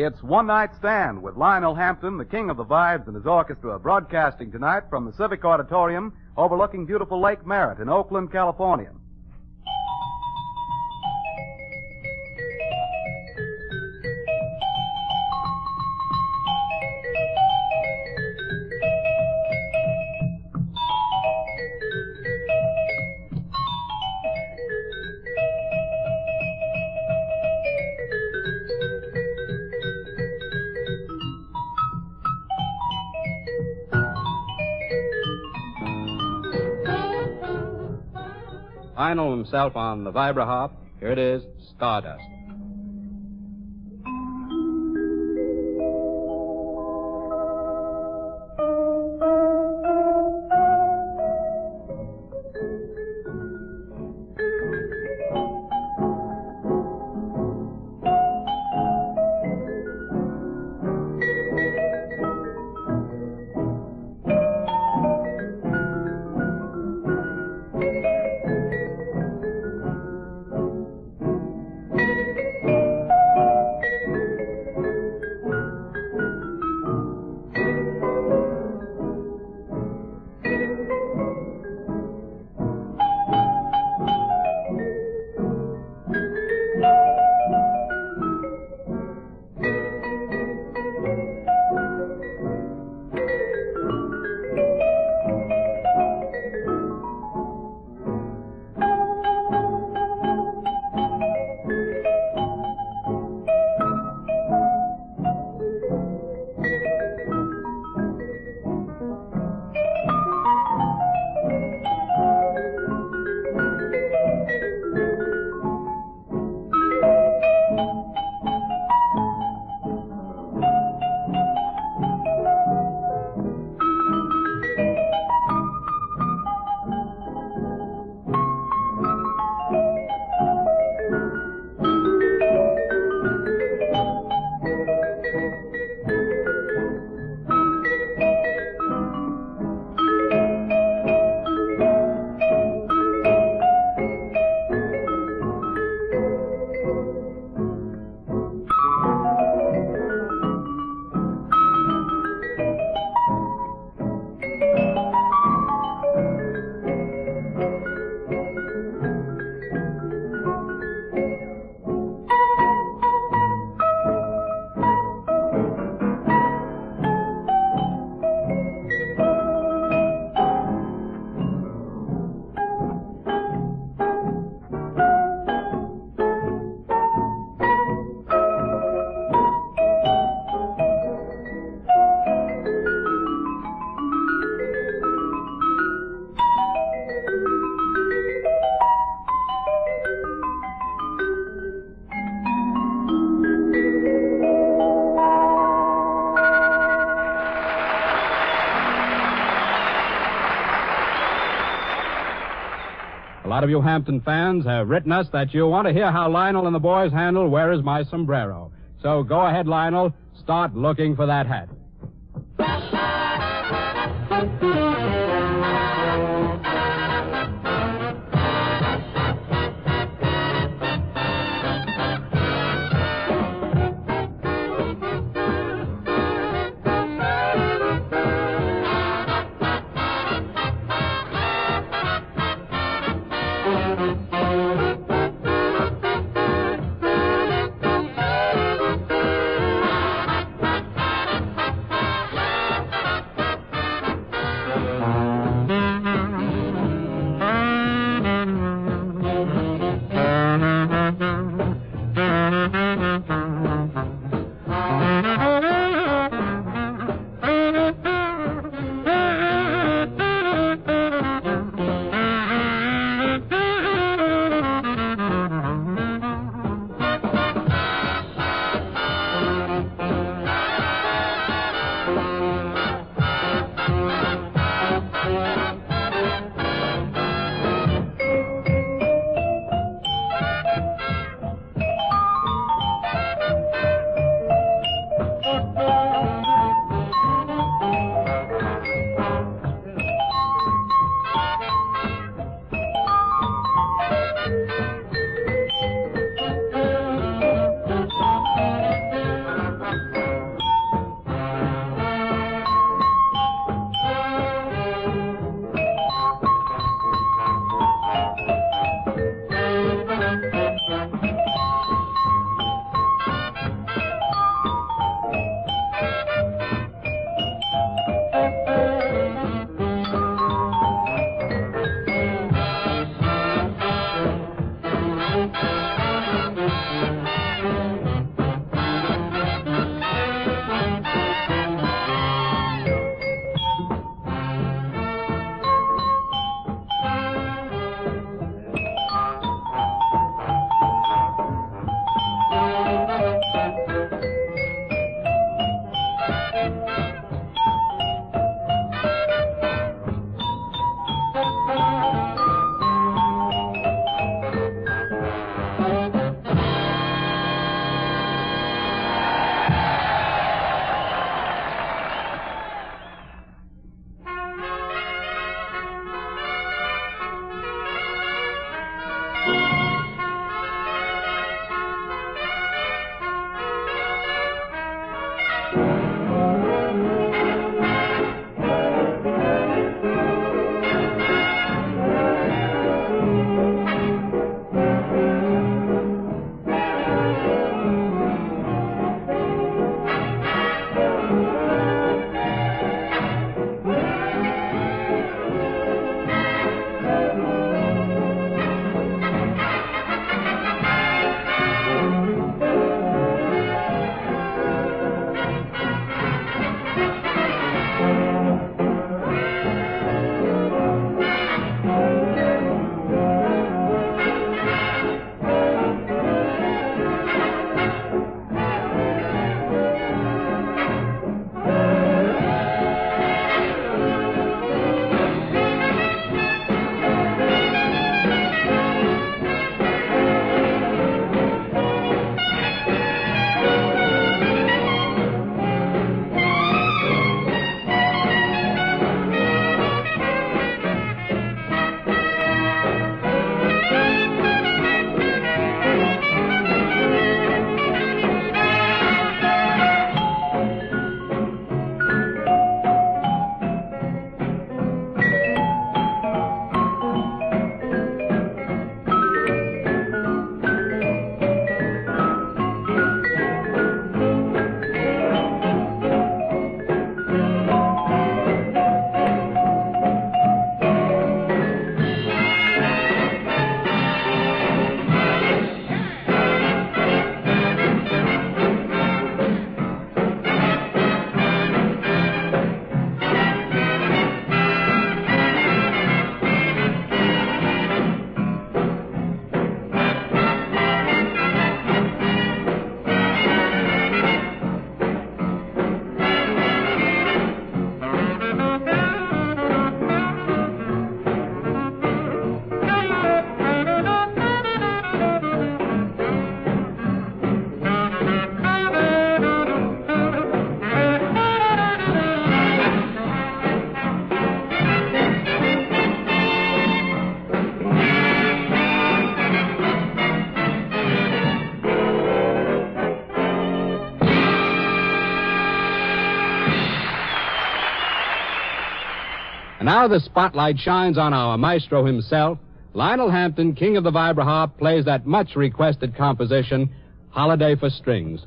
It's One Night Stand with Lionel Hampton, the king of the vibes, and his orchestra, broadcasting tonight from the Civic Auditorium overlooking beautiful Lake Merritt in Oakland, California. Himself on the vibra harp. Here it is, Stardust. Lot of you Hampton fans have written us that you want to hear how Lionel and the boys handle Where is My Sombrero. So go ahead, Lionel. Start looking for that hat. Now the spotlight shines on our maestro himself. Lionel Hampton, king of the vibraphone, plays that much requested composition, Holiday for Strings.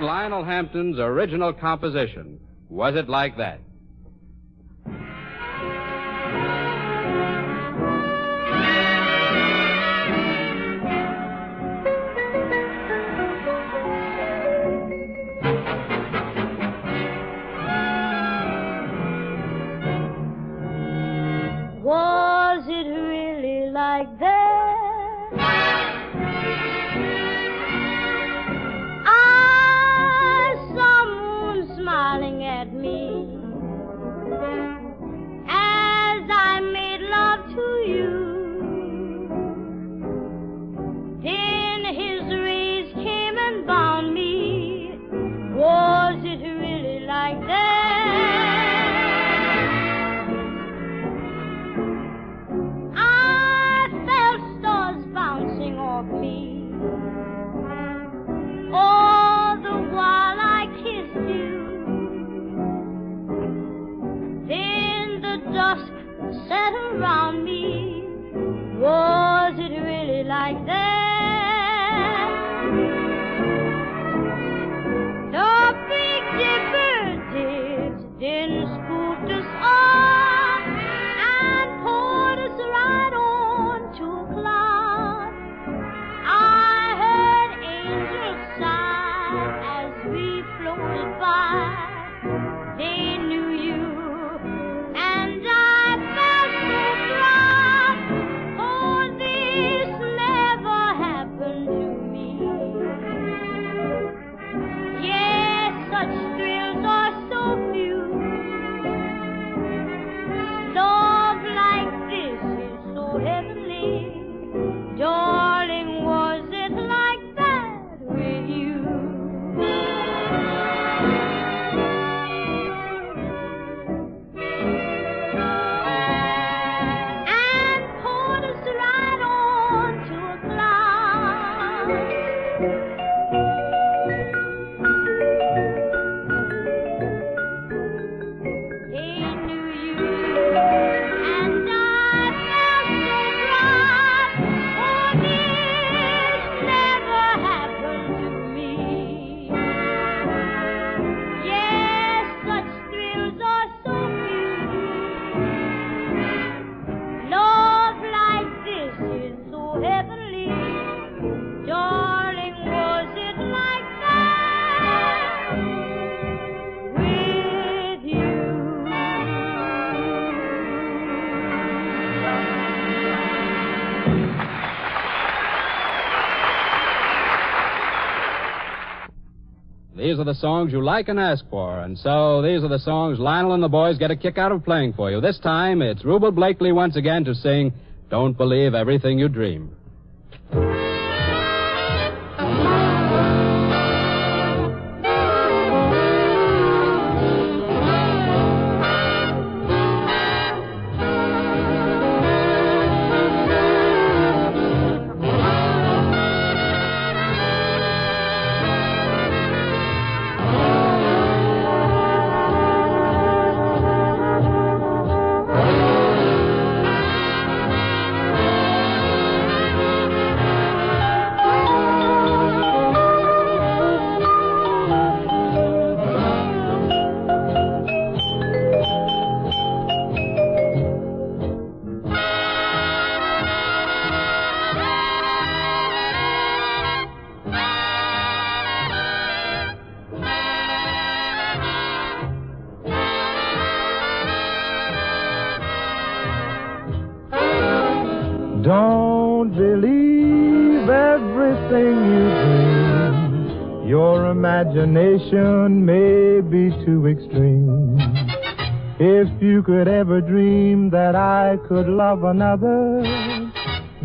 Lionel Hampton's original composition. Was it like that? Are the songs you like and ask for, and so these are the songs Lionel and the boys get a kick out of playing for you. This time, it's Rubel Blakely once again to sing Don't Believe Everything You Dream. Could love another,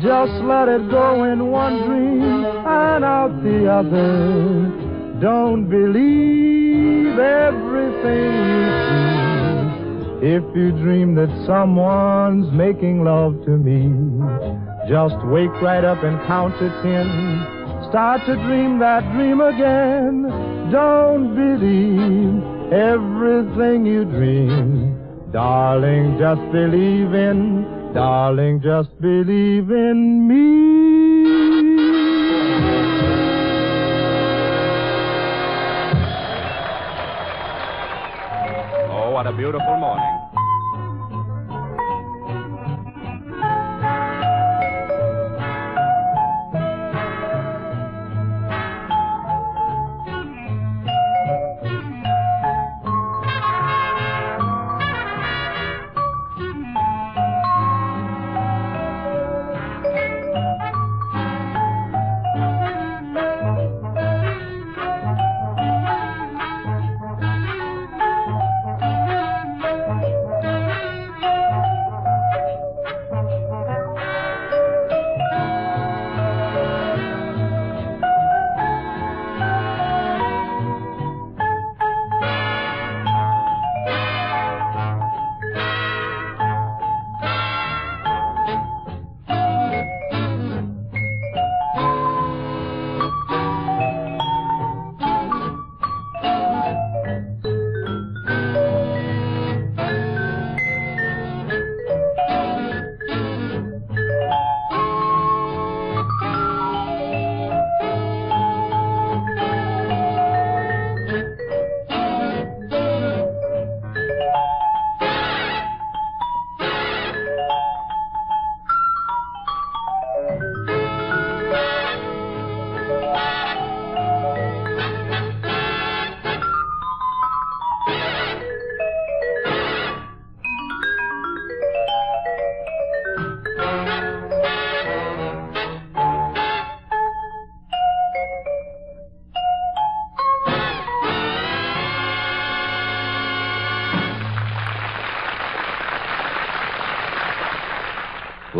just let it go in one dream and out the other. Don't believe everything you see. If you dream that someone's making love to me, just wake right up and count to ten. Start to dream that dream again. Don't believe everything you dream. Darling, just believe in, darling, just believe in me. Oh, what a beautiful morning.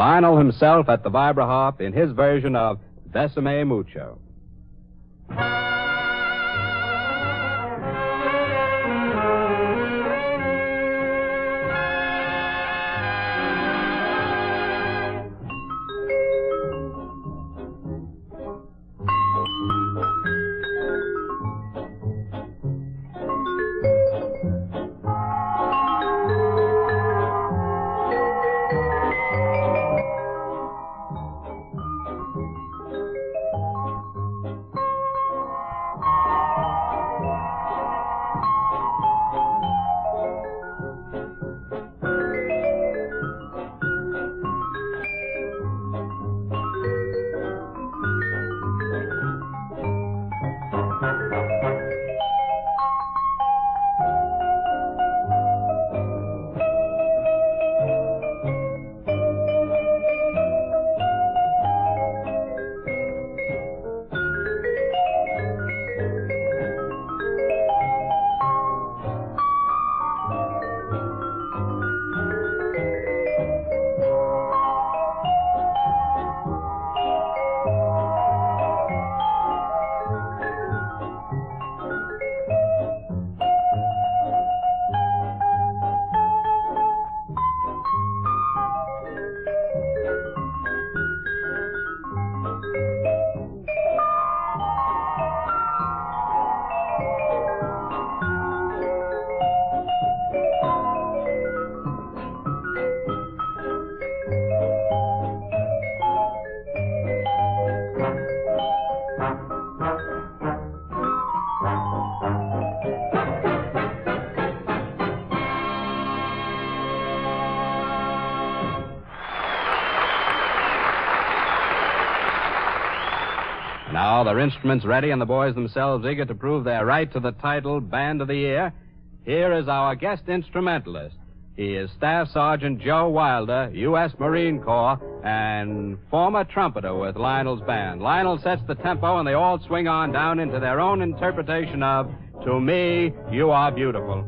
Lionel himself at the vibraharp in his version of Besame Mucho. Instruments ready and the boys themselves eager to prove their right to the title Band of the Year. Here is our guest instrumentalist. He is Staff Sergeant Joe Wilder, U.S. Marine Corps, and former trumpeter with Lionel's band. Lionel sets the tempo and they all swing on down into their own interpretation of To Me, You Are Beautiful.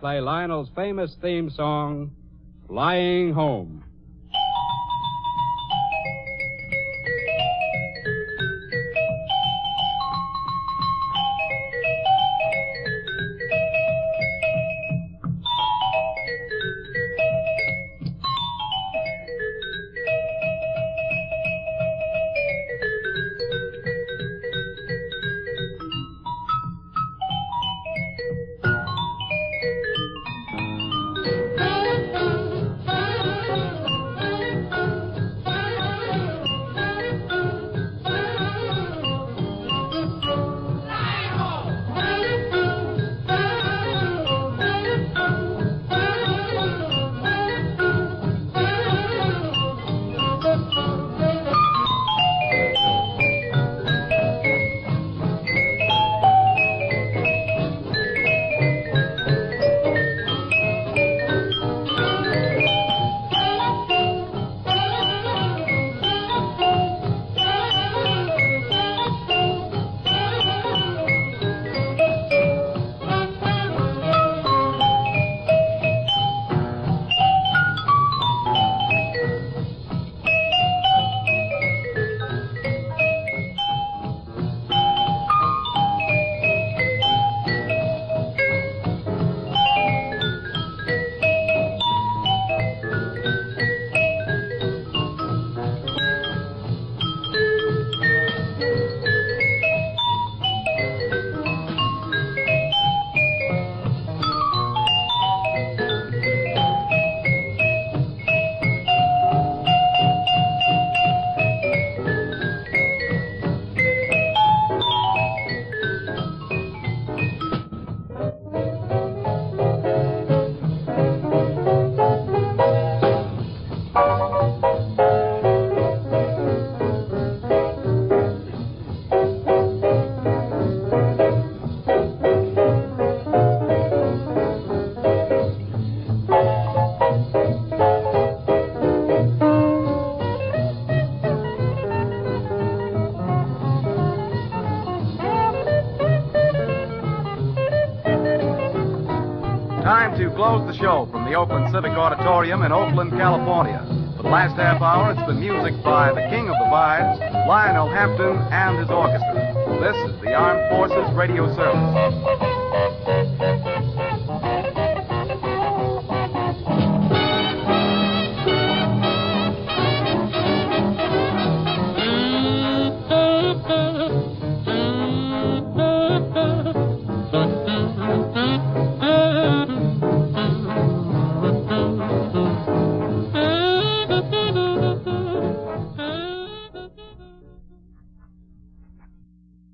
Play Lionel's famous theme song, Flying Home. The the Oakland Civic Auditorium in Oakland, California. For the last half hour, it's been music by the King of the Vibes, Lionel Hampton, and his orchestra. This is the Armed Forces Radio Service.